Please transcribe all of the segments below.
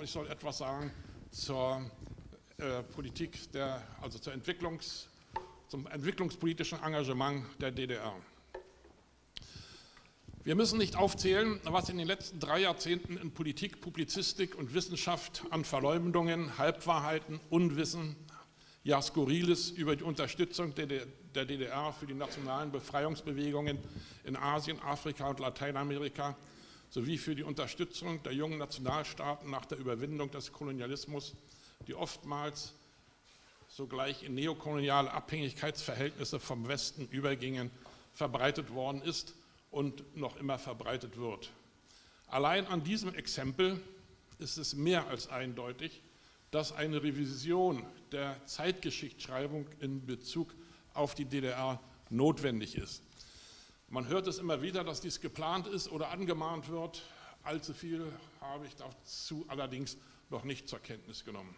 und ich soll etwas sagen zur äh, Politik der, also zur Entwicklungs, zum entwicklungspolitischen Engagement der DDR. Wir müssen nicht aufzählen, was in den letzten drei Jahrzehnten in Politik, Publizistik und Wissenschaft an Verleumdungen, Halbwahrheiten, Unwissen, ja Skurriles über die Unterstützung der DDR für die nationalen Befreiungsbewegungen in Asien, Afrika und Lateinamerika sowie für die Unterstützung der jungen Nationalstaaten nach der Überwindung des Kolonialismus, die oftmals sogleich in neokoloniale Abhängigkeitsverhältnisse vom Westen übergingen, verbreitet worden ist und noch immer verbreitet wird. Allein an diesem Exempel ist es mehr als eindeutig, dass eine Revision der Zeitgeschichtsschreibung in Bezug auf die DDR notwendig ist. Man hört es immer wieder, dass dies geplant ist oder angemahnt wird. Allzu viel habe ich dazu allerdings noch nicht zur Kenntnis genommen.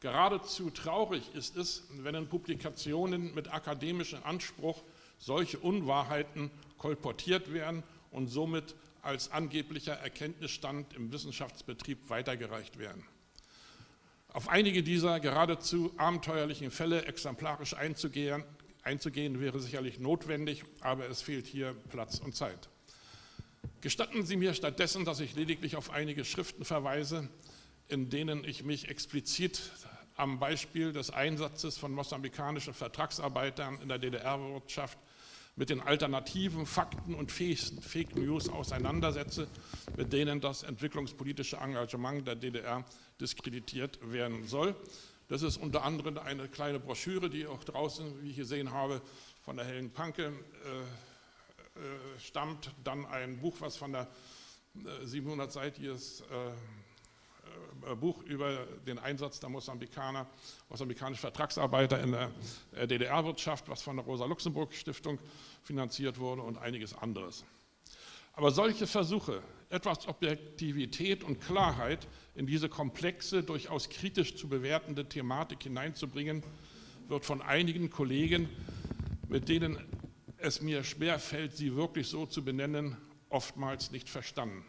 Geradezu traurig ist es, wenn in Publikationen mit akademischem Anspruch solche Unwahrheiten kolportiert werden und somit als angeblicher Erkenntnisstand im Wissenschaftsbetrieb weitergereicht werden. Auf einige dieser geradezu abenteuerlichen Fälle exemplarisch einzugehen, einzugehen wäre sicherlich notwendig, aber es fehlt hier Platz und Zeit. Gestatten Sie mir stattdessen, dass ich lediglich auf einige Schriften verweise, in denen ich mich explizit am Beispiel des Einsatzes von mosambikanischen Vertragsarbeitern in der DDR-Wirtschaft mit den alternativen Fakten und Fake News auseinandersetze, mit denen das entwicklungspolitische Engagement der DDR diskreditiert werden soll. Das ist unter anderem eine kleine Broschüre, die auch draußen, wie ich gesehen habe, von der Helen Panke äh, äh, stammt. Dann ein Buch, was von der äh, 700-seitiges äh, äh, Buch über den Einsatz der Mosambikaner, mosambikanischen Vertragsarbeiter in der äh, DDR-Wirtschaft, was von der Rosa-Luxemburg-Stiftung finanziert wurde und einiges anderes. Aber solche Versuche, etwas Objektivität und Klarheit in diese komplexe, durchaus kritisch zu bewertende Thematik hineinzubringen, wird von einigen Kollegen, mit denen es mir schwer fällt, sie wirklich so zu benennen, oftmals nicht verstanden.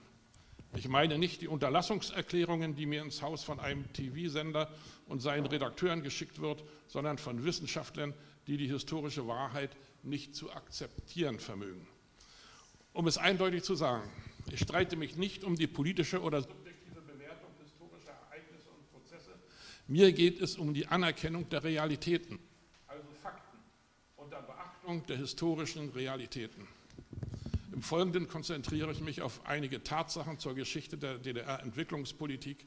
Ich meine nicht die Unterlassungserklärungen, die mir ins Haus von einem TV-Sender und seinen Redakteuren geschickt wird, sondern von Wissenschaftlern, die die historische Wahrheit nicht zu akzeptieren vermögen. Um es eindeutig zu sagen, ich streite mich nicht um die politische oder Mir geht es um die Anerkennung der Realitäten, also Fakten, unter Beachtung der historischen Realitäten. Im Folgenden konzentriere ich mich auf einige Tatsachen zur Geschichte der DDR-Entwicklungspolitik,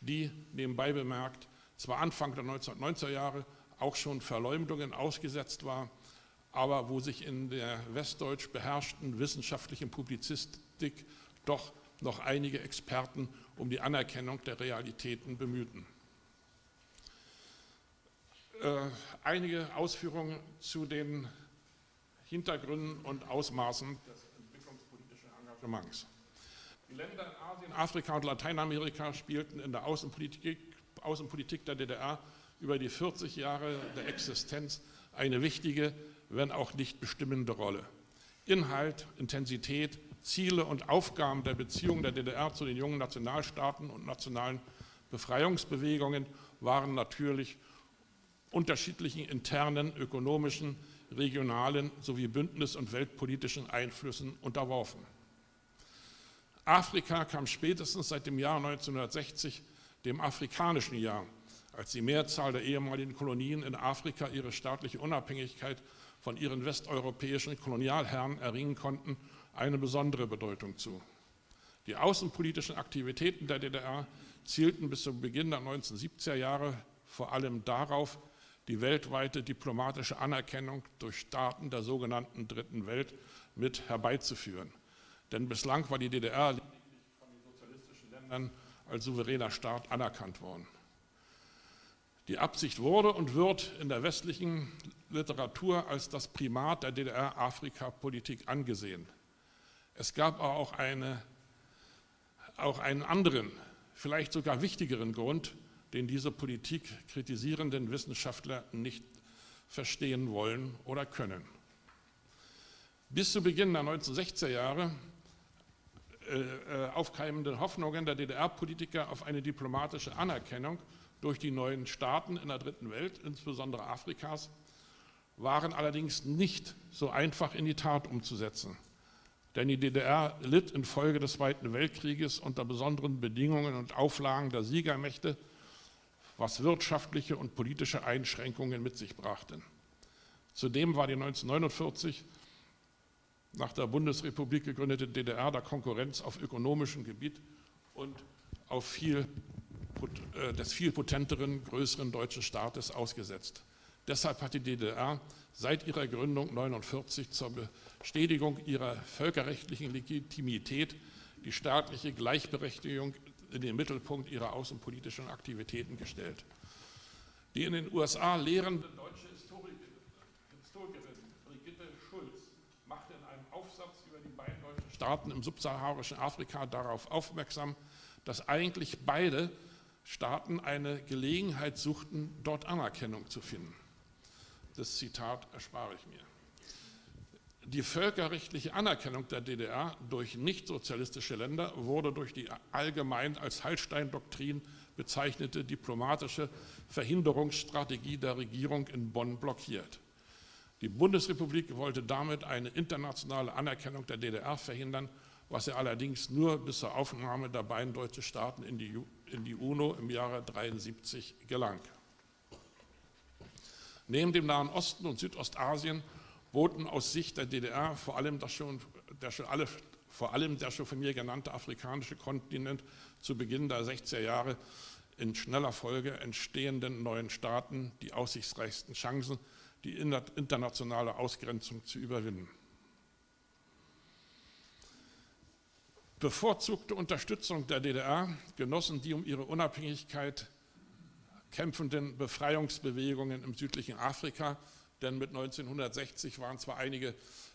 die, nebenbei bemerkt, zwar Anfang der 1990er Jahre auch schon Verleumdungen ausgesetzt war, aber wo sich in der westdeutsch beherrschten wissenschaftlichen Publizistik doch noch einige Experten um die Anerkennung der Realitäten bemühten. Äh, einige Ausführungen zu den Hintergründen und Ausmaßen des entwicklungspolitischen Engagements. Die Länder in Asien, Afrika und Lateinamerika spielten in der Außenpolitik, Außenpolitik der DDR über die 40 Jahre der Existenz eine wichtige wenn auch nicht bestimmende Rolle. Inhalt, Intensität, Ziele und Aufgaben der Beziehung der DDR zu den jungen Nationalstaaten und nationalen Befreiungsbewegungen waren natürlich unterschiedlichen internen, ökonomischen, regionalen sowie bündnis- und weltpolitischen Einflüssen unterworfen. Afrika kam spätestens seit dem Jahr 1960, dem afrikanischen Jahr, als die Mehrzahl der ehemaligen Kolonien in Afrika ihre staatliche Unabhängigkeit von ihren westeuropäischen Kolonialherren erringen konnten, eine besondere Bedeutung zu. Die außenpolitischen Aktivitäten der DDR zielten bis zum Beginn der 1970er Jahre vor allem darauf, die weltweite diplomatische Anerkennung durch Staaten der sogenannten Dritten Welt mit herbeizuführen. Denn bislang war die DDR von den sozialistischen Ländern als souveräner Staat anerkannt worden. Die Absicht wurde und wird in der westlichen Literatur als das Primat der DDR-Afrika-Politik angesehen. Es gab aber auch, eine, auch einen anderen, vielleicht sogar wichtigeren Grund, den diese Politik kritisierenden Wissenschaftler nicht verstehen wollen oder können. Bis zu Beginn der 1960er Jahre äh, aufkeimenden Hoffnungen der DDR-Politiker auf eine diplomatische Anerkennung durch die neuen Staaten in der dritten Welt, insbesondere Afrikas, waren allerdings nicht so einfach in die Tat umzusetzen. Denn die DDR litt infolge des Zweiten Weltkrieges unter besonderen Bedingungen und Auflagen der Siegermächte, was wirtschaftliche und politische Einschränkungen mit sich brachten. Zudem war die 1949 nach der Bundesrepublik gegründete DDR der Konkurrenz auf ökonomischem Gebiet und auf viel, äh, des viel potenteren, größeren deutschen Staates ausgesetzt. Deshalb hat die DDR seit ihrer Gründung 1949 zur Bestätigung ihrer völkerrechtlichen Legitimität die staatliche Gleichberechtigung in den Mittelpunkt ihrer außenpolitischen Aktivitäten gestellt. Die in den USA lehrende deutsche Historikerin Brigitte Schulz machte in einem Aufsatz über die beiden deutschen Staaten im subsaharischen Afrika darauf aufmerksam, dass eigentlich beide Staaten eine Gelegenheit suchten, dort Anerkennung zu finden. Das Zitat erspare ich mir. Die völkerrechtliche Anerkennung der DDR durch nichtsozialistische Länder wurde durch die allgemein als Hallstein-Doktrin bezeichnete diplomatische Verhinderungsstrategie der Regierung in Bonn blockiert. Die Bundesrepublik wollte damit eine internationale Anerkennung der DDR verhindern, was ihr allerdings nur bis zur Aufnahme der beiden deutschen Staaten in die, in die UNO im Jahre 1973 gelang. Neben dem Nahen Osten und Südostasien boten aus Sicht der DDR vor allem, das schon, der schon alle, vor allem der schon von mir genannte afrikanische Kontinent zu Beginn der 60er Jahre in schneller Folge entstehenden neuen Staaten die aussichtsreichsten Chancen, die internationale Ausgrenzung zu überwinden. Bevorzugte Unterstützung der DDR genossen die um ihre Unabhängigkeit kämpfenden Befreiungsbewegungen im südlichen Afrika, denn mit 1960 waren zwar einige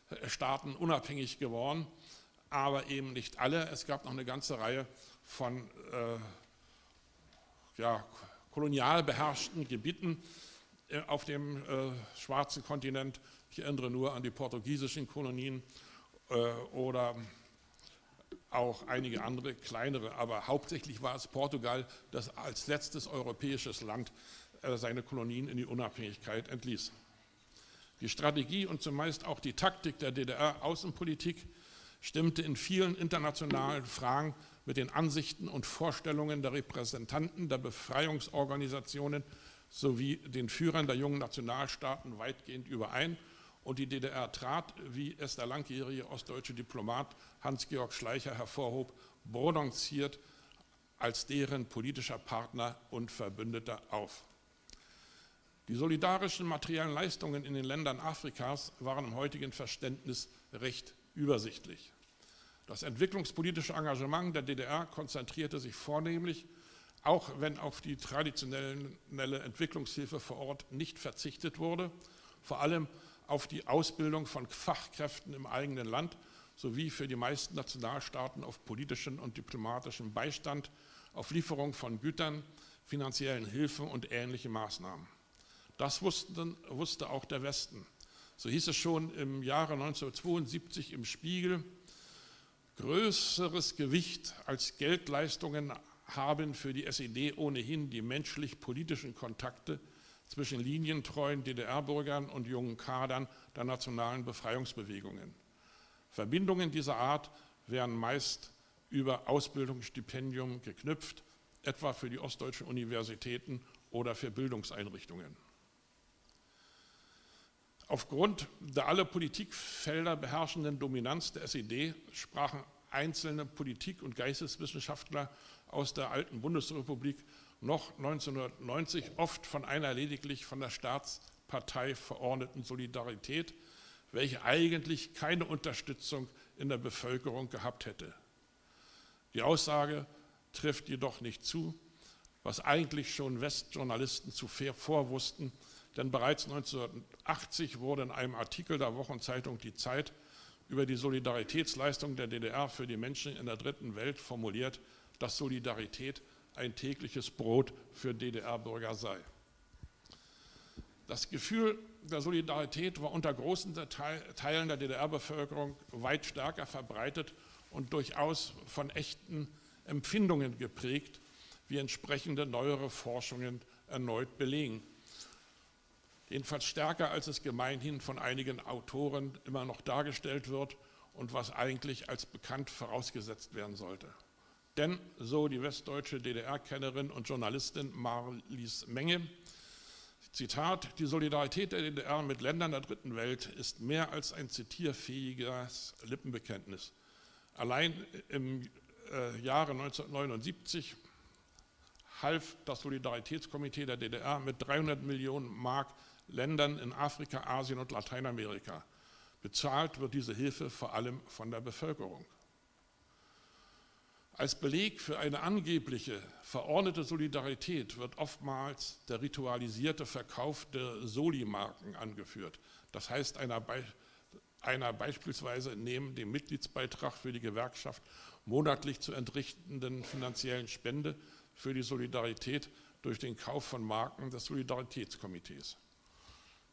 äh, Staaten unabhängig geworden, aber eben nicht alle. Es gab noch eine ganze Reihe von äh, ja, kolonial beherrschten Gebieten äh, auf dem äh, schwarzen Kontinent. Ich erinnere nur an die portugiesischen Kolonien äh, oder auch einige andere kleinere, aber hauptsächlich war es Portugal, das als letztes europäisches Land äh, seine Kolonien in die Unabhängigkeit entließ. Die Strategie und zumeist auch die Taktik der DDR-Außenpolitik stimmte in vielen internationalen Fragen mit den Ansichten und Vorstellungen der Repräsentanten der Befreiungsorganisationen sowie den Führern der jungen Nationalstaaten weitgehend überein und die DDR trat, wie es der langjährige ostdeutsche Diplomat Hans-Georg Schleicher hervorhob, balanciert als deren politischer Partner und Verbündeter auf. Die solidarischen materiellen Leistungen in den Ländern Afrikas waren im heutigen Verständnis recht übersichtlich. Das entwicklungspolitische Engagement der DDR konzentrierte sich vornehmlich, auch wenn auf die traditionelle Entwicklungshilfe vor Ort nicht verzichtet wurde, vor allem auf die Ausbildung von Fachkräften im eigenen Land sowie für die meisten Nationalstaaten auf politischen und diplomatischen Beistand, auf Lieferung von Gütern, finanziellen Hilfen und ähnliche Maßnahmen. Das wussten, wusste auch der Westen. So hieß es schon im Jahre 1972 im Spiegel, größeres Gewicht als Geldleistungen haben für die SED ohnehin die menschlich-politischen Kontakte zwischen linientreuen DDR-Bürgern und jungen Kadern der nationalen Befreiungsbewegungen. Verbindungen dieser Art werden meist über Ausbildungsstipendium geknüpft, etwa für die ostdeutschen Universitäten oder für Bildungseinrichtungen. Aufgrund der alle Politikfelder beherrschenden Dominanz der SED sprachen einzelne Politik- und Geisteswissenschaftler aus der alten Bundesrepublik noch 1990 oft von einer lediglich von der Staatspartei verordneten Solidarität, welche eigentlich keine Unterstützung in der Bevölkerung gehabt hätte. Die Aussage trifft jedoch nicht zu, was eigentlich schon Westjournalisten zuvor wussten, denn bereits 1980 wurde in einem Artikel der Wochenzeitung Die Zeit über die Solidaritätsleistung der DDR für die Menschen in der dritten Welt formuliert, dass Solidarität ein tägliches Brot für DDR-Bürger sei. Das Gefühl der Solidarität war unter großen Teilen der DDR-Bevölkerung weit stärker verbreitet und durchaus von echten Empfindungen geprägt, wie entsprechende neuere Forschungen erneut belegen. Jedenfalls stärker, als es gemeinhin von einigen Autoren immer noch dargestellt wird und was eigentlich als bekannt vorausgesetzt werden sollte. Denn, so die westdeutsche DDR-Kennerin und Journalistin Marlies Menge, Zitat, die Solidarität der DDR mit Ländern der dritten Welt ist mehr als ein zitierfähiges Lippenbekenntnis. Allein im äh, Jahre 1979 half das Solidaritätskomitee der DDR mit 300 Millionen Mark Ländern in Afrika, Asien und Lateinamerika. Bezahlt wird diese Hilfe vor allem von der Bevölkerung. Als Beleg für eine angebliche verordnete Solidarität wird oftmals der ritualisierte Verkauf der Soli-Marken angeführt. Das heißt, einer, einer beispielsweise neben dem Mitgliedsbeitrag für die Gewerkschaft monatlich zu entrichtenden finanziellen Spende für die Solidarität durch den Kauf von Marken des Solidaritätskomitees.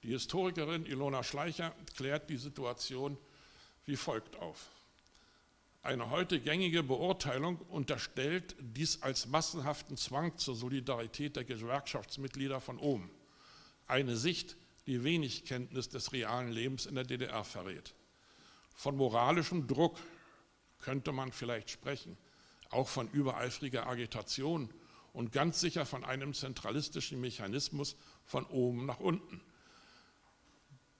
Die Historikerin Ilona Schleicher klärt die Situation wie folgt auf. Eine heute gängige Beurteilung unterstellt dies als massenhaften Zwang zur Solidarität der Gewerkschaftsmitglieder von oben. Eine Sicht, die wenig Kenntnis des realen Lebens in der DDR verrät. Von moralischem Druck könnte man vielleicht sprechen, auch von übereifriger Agitation und ganz sicher von einem zentralistischen Mechanismus von oben nach unten,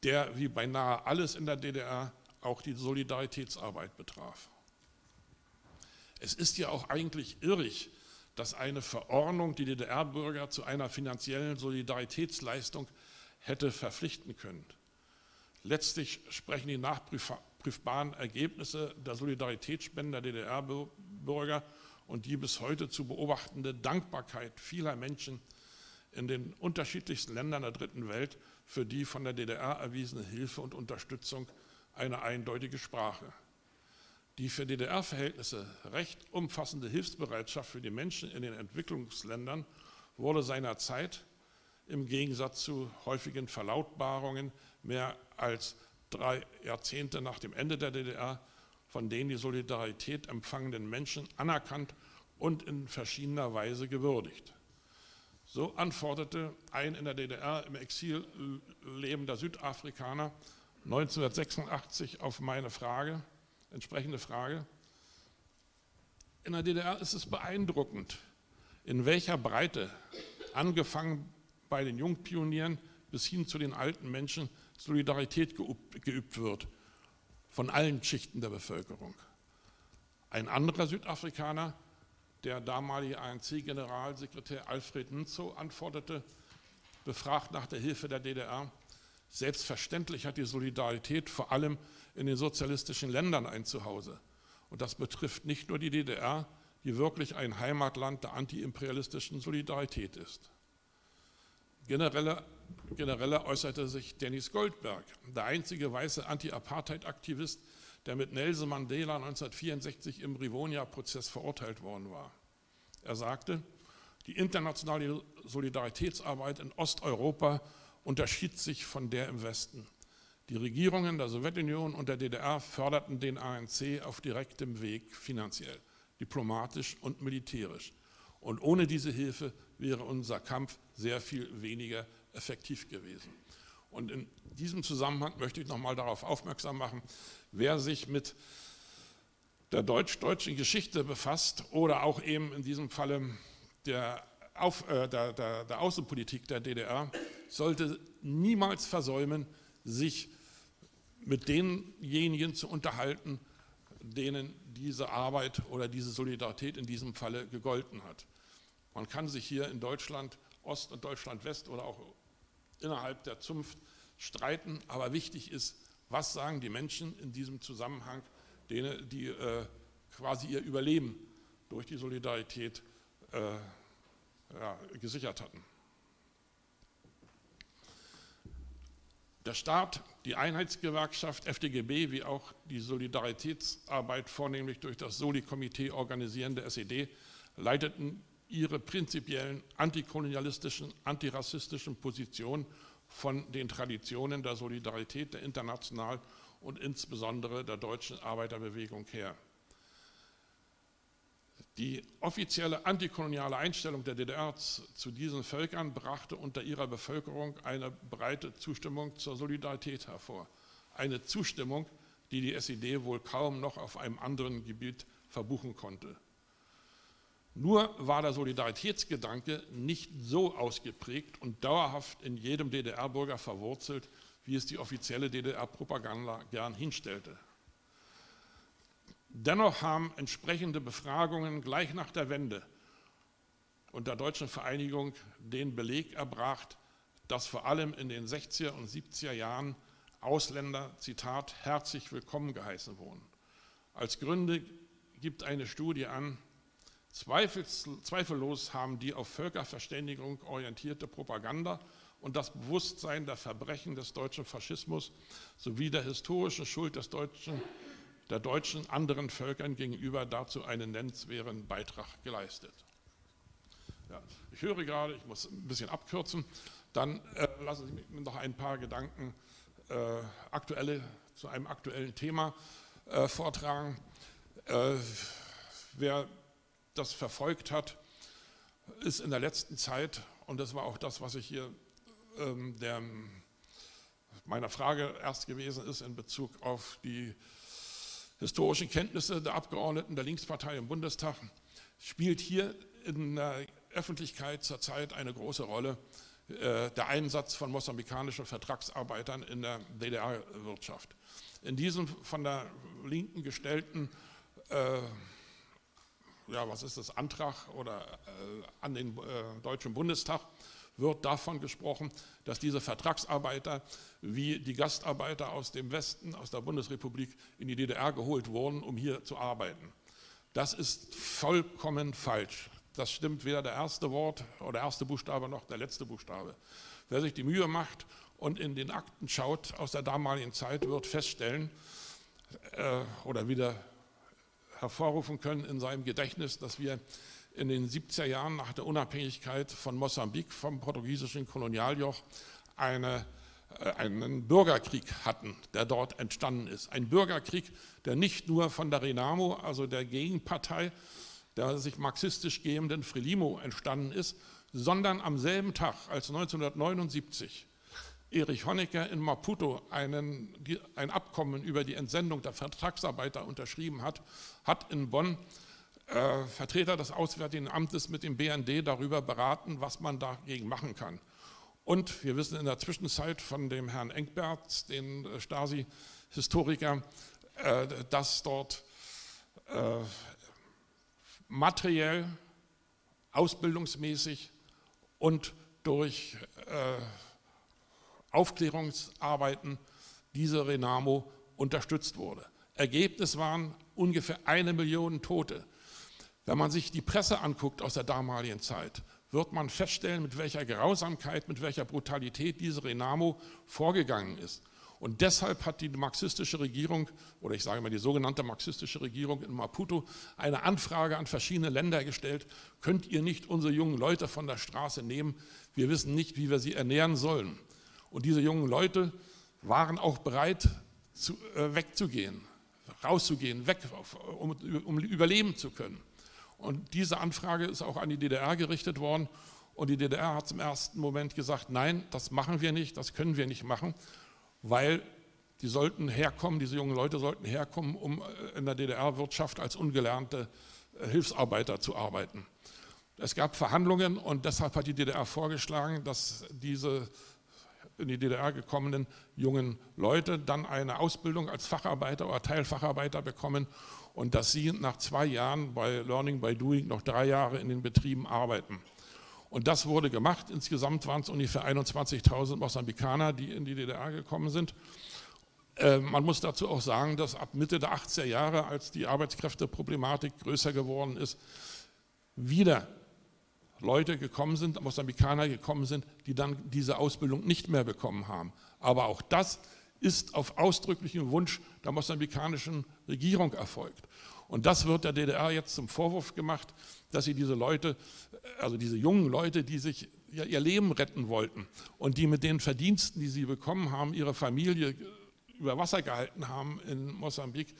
der wie beinahe alles in der DDR auch die Solidaritätsarbeit betraf. Es ist ja auch eigentlich irrig, dass eine Verordnung die DDR-Bürger zu einer finanziellen Solidaritätsleistung hätte verpflichten können. Letztlich sprechen die nachprüfbaren Ergebnisse der Solidaritätsspenden der DDR-Bürger und die bis heute zu beobachtende Dankbarkeit vieler Menschen in den unterschiedlichsten Ländern der dritten Welt für die von der DDR erwiesene Hilfe und Unterstützung eine eindeutige Sprache. Die für DDR-Verhältnisse recht umfassende Hilfsbereitschaft für die Menschen in den Entwicklungsländern wurde seinerzeit im Gegensatz zu häufigen Verlautbarungen mehr als drei Jahrzehnte nach dem Ende der DDR von den die Solidarität empfangenden Menschen anerkannt und in verschiedener Weise gewürdigt. So antwortete ein in der DDR im Exil lebender Südafrikaner 1986 auf meine Frage, entsprechende Frage. In der DDR ist es beeindruckend, in welcher Breite, angefangen bei den Jungpionieren bis hin zu den alten Menschen, Solidarität geübt wird von allen Schichten der Bevölkerung. Ein anderer Südafrikaner, der damalige ANC-Generalsekretär Alfred Nzo, antwortete, befragt nach der Hilfe der DDR, selbstverständlich hat die Solidarität vor allem in den sozialistischen Ländern ein Zuhause. Und das betrifft nicht nur die DDR, die wirklich ein Heimatland der antiimperialistischen Solidarität ist. Genereller, genereller äußerte sich Dennis Goldberg, der einzige weiße Anti-Apartheid-Aktivist, der mit Nelson Mandela 1964 im Rivonia-Prozess verurteilt worden war. Er sagte, die internationale Solidaritätsarbeit in Osteuropa unterschied sich von der im Westen. Die Regierungen der Sowjetunion und der DDR förderten den ANC auf direktem Weg finanziell, diplomatisch und militärisch. Und ohne diese Hilfe wäre unser Kampf sehr viel weniger effektiv gewesen. Und in diesem Zusammenhang möchte ich nochmal darauf aufmerksam machen, wer sich mit der deutsch-deutschen Geschichte befasst oder auch eben in diesem Falle der, Auf, äh, der, der, der Außenpolitik der DDR, sollte niemals versäumen, sich mit denjenigen zu unterhalten, denen diese Arbeit oder diese Solidarität in diesem Falle gegolten hat. Man kann sich hier in Deutschland Ost und Deutschland West oder auch innerhalb der Zunft streiten, aber wichtig ist, was sagen die Menschen in diesem Zusammenhang, denen, die äh, quasi ihr Überleben durch die Solidarität äh, ja, gesichert hatten. Der Staat, die Einheitsgewerkschaft FDGB wie auch die Solidaritätsarbeit vornehmlich durch das Soli-Komitee organisierende SED leiteten ihre prinzipiellen antikolonialistischen, antirassistischen Positionen von den Traditionen der Solidarität der internationalen und insbesondere der deutschen Arbeiterbewegung her. Die offizielle antikoloniale Einstellung der DDR zu diesen Völkern brachte unter ihrer Bevölkerung eine breite Zustimmung zur Solidarität hervor. Eine Zustimmung, die die SED wohl kaum noch auf einem anderen Gebiet verbuchen konnte. Nur war der Solidaritätsgedanke nicht so ausgeprägt und dauerhaft in jedem DDR-Bürger verwurzelt, wie es die offizielle DDR-Propaganda gern hinstellte. Dennoch haben entsprechende Befragungen gleich nach der Wende und der deutschen Vereinigung den Beleg erbracht, dass vor allem in den 60er und 70er Jahren Ausländer, Zitat, herzlich willkommen geheißen wurden. Als Gründe gibt eine Studie an, zweifellos haben die auf Völkerverständigung orientierte Propaganda und das Bewusstsein der Verbrechen des deutschen Faschismus sowie der historischen Schuld des deutschen der Deutschen anderen Völkern gegenüber dazu einen nennenswerten Beitrag geleistet. Ja, ich höre gerade, ich muss ein bisschen abkürzen, dann äh, lassen Sie mich noch ein paar Gedanken äh, aktuelle, zu einem aktuellen Thema äh, vortragen. Äh, wer das verfolgt hat, ist in der letzten Zeit, und das war auch das, was ich hier ähm, der, meiner Frage erst gewesen ist in Bezug auf die historischen Kenntnisse der Abgeordneten der Linkspartei im Bundestag, spielt hier in der Öffentlichkeit zurzeit eine große Rolle äh, der Einsatz von mosambikanischen Vertragsarbeitern in der DDR-Wirtschaft. In diesem von der Linken gestellten äh, ja, was ist das, Antrag oder äh, an den äh, Deutschen Bundestag wird davon gesprochen, dass diese Vertragsarbeiter wie die Gastarbeiter aus dem Westen, aus der Bundesrepublik in die DDR geholt wurden, um hier zu arbeiten. Das ist vollkommen falsch. Das stimmt weder der erste Wort oder der erste Buchstabe noch der letzte Buchstabe. Wer sich die Mühe macht und in den Akten schaut aus der damaligen Zeit, wird feststellen äh, oder wieder hervorrufen können in seinem Gedächtnis, dass wir in den 70er Jahren nach der Unabhängigkeit von Mosambik vom portugiesischen Kolonialjoch eine, äh, einen Bürgerkrieg hatten, der dort entstanden ist. Ein Bürgerkrieg, der nicht nur von der Renamo, also der Gegenpartei, der sich marxistisch gehenden Frelimo entstanden ist, sondern am selben Tag, als 1979 Erich Honecker in Maputo einen, ein Abkommen über die Entsendung der Vertragsarbeiter unterschrieben hat, hat in Bonn äh, Vertreter des Auswärtigen Amtes mit dem BND darüber beraten, was man dagegen machen kann. Und wir wissen in der Zwischenzeit von dem Herrn Engberts, den äh, Stasi-Historiker, äh, dass dort äh, materiell, ausbildungsmäßig und durch äh, Aufklärungsarbeiten diese Renamo unterstützt wurde. Ergebnis waren ungefähr eine Million Tote. Wenn man sich die Presse anguckt aus der damaligen Zeit, wird man feststellen, mit welcher Grausamkeit, mit welcher Brutalität diese Renamo vorgegangen ist. Und deshalb hat die marxistische Regierung, oder ich sage mal die sogenannte marxistische Regierung in Maputo, eine Anfrage an verschiedene Länder gestellt, könnt ihr nicht unsere jungen Leute von der Straße nehmen, wir wissen nicht, wie wir sie ernähren sollen. Und diese jungen Leute waren auch bereit, zu, äh, wegzugehen, rauszugehen, weg, um, um überleben zu können. Und diese Anfrage ist auch an die DDR gerichtet worden. Und die DDR hat im ersten Moment gesagt, nein, das machen wir nicht, das können wir nicht machen, weil die sollten herkommen, diese jungen Leute sollten herkommen, um äh, in der DDR-Wirtschaft als ungelernte äh, Hilfsarbeiter zu arbeiten. Es gab Verhandlungen und deshalb hat die DDR vorgeschlagen, dass diese in die DDR gekommenen jungen Leute dann eine Ausbildung als Facharbeiter oder Teilfacharbeiter bekommen und dass sie nach zwei Jahren bei Learning by Doing noch drei Jahre in den Betrieben arbeiten. Und das wurde gemacht. Insgesamt waren es ungefähr 21.000 Mosambikaner, die in die DDR gekommen sind. Äh, man muss dazu auch sagen, dass ab Mitte der 80er Jahre, als die Arbeitskräfteproblematik größer geworden ist, wieder Leute gekommen sind, Mosambikaner gekommen sind, die dann diese Ausbildung nicht mehr bekommen haben. Aber auch das ist auf ausdrücklichen Wunsch der mosambikanischen Regierung erfolgt. Und das wird der DDR jetzt zum Vorwurf gemacht, dass sie diese Leute, also diese jungen Leute, die sich ihr Leben retten wollten und die mit den Verdiensten, die sie bekommen haben, ihre Familie über Wasser gehalten haben in Mosambik,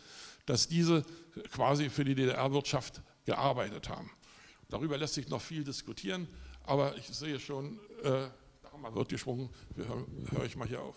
dass diese quasi für die DDR-Wirtschaft gearbeitet haben. Darüber lässt sich noch viel diskutieren, aber ich sehe schon, äh, da haben wir wird geschwungen, höre hör ich mal hier auf.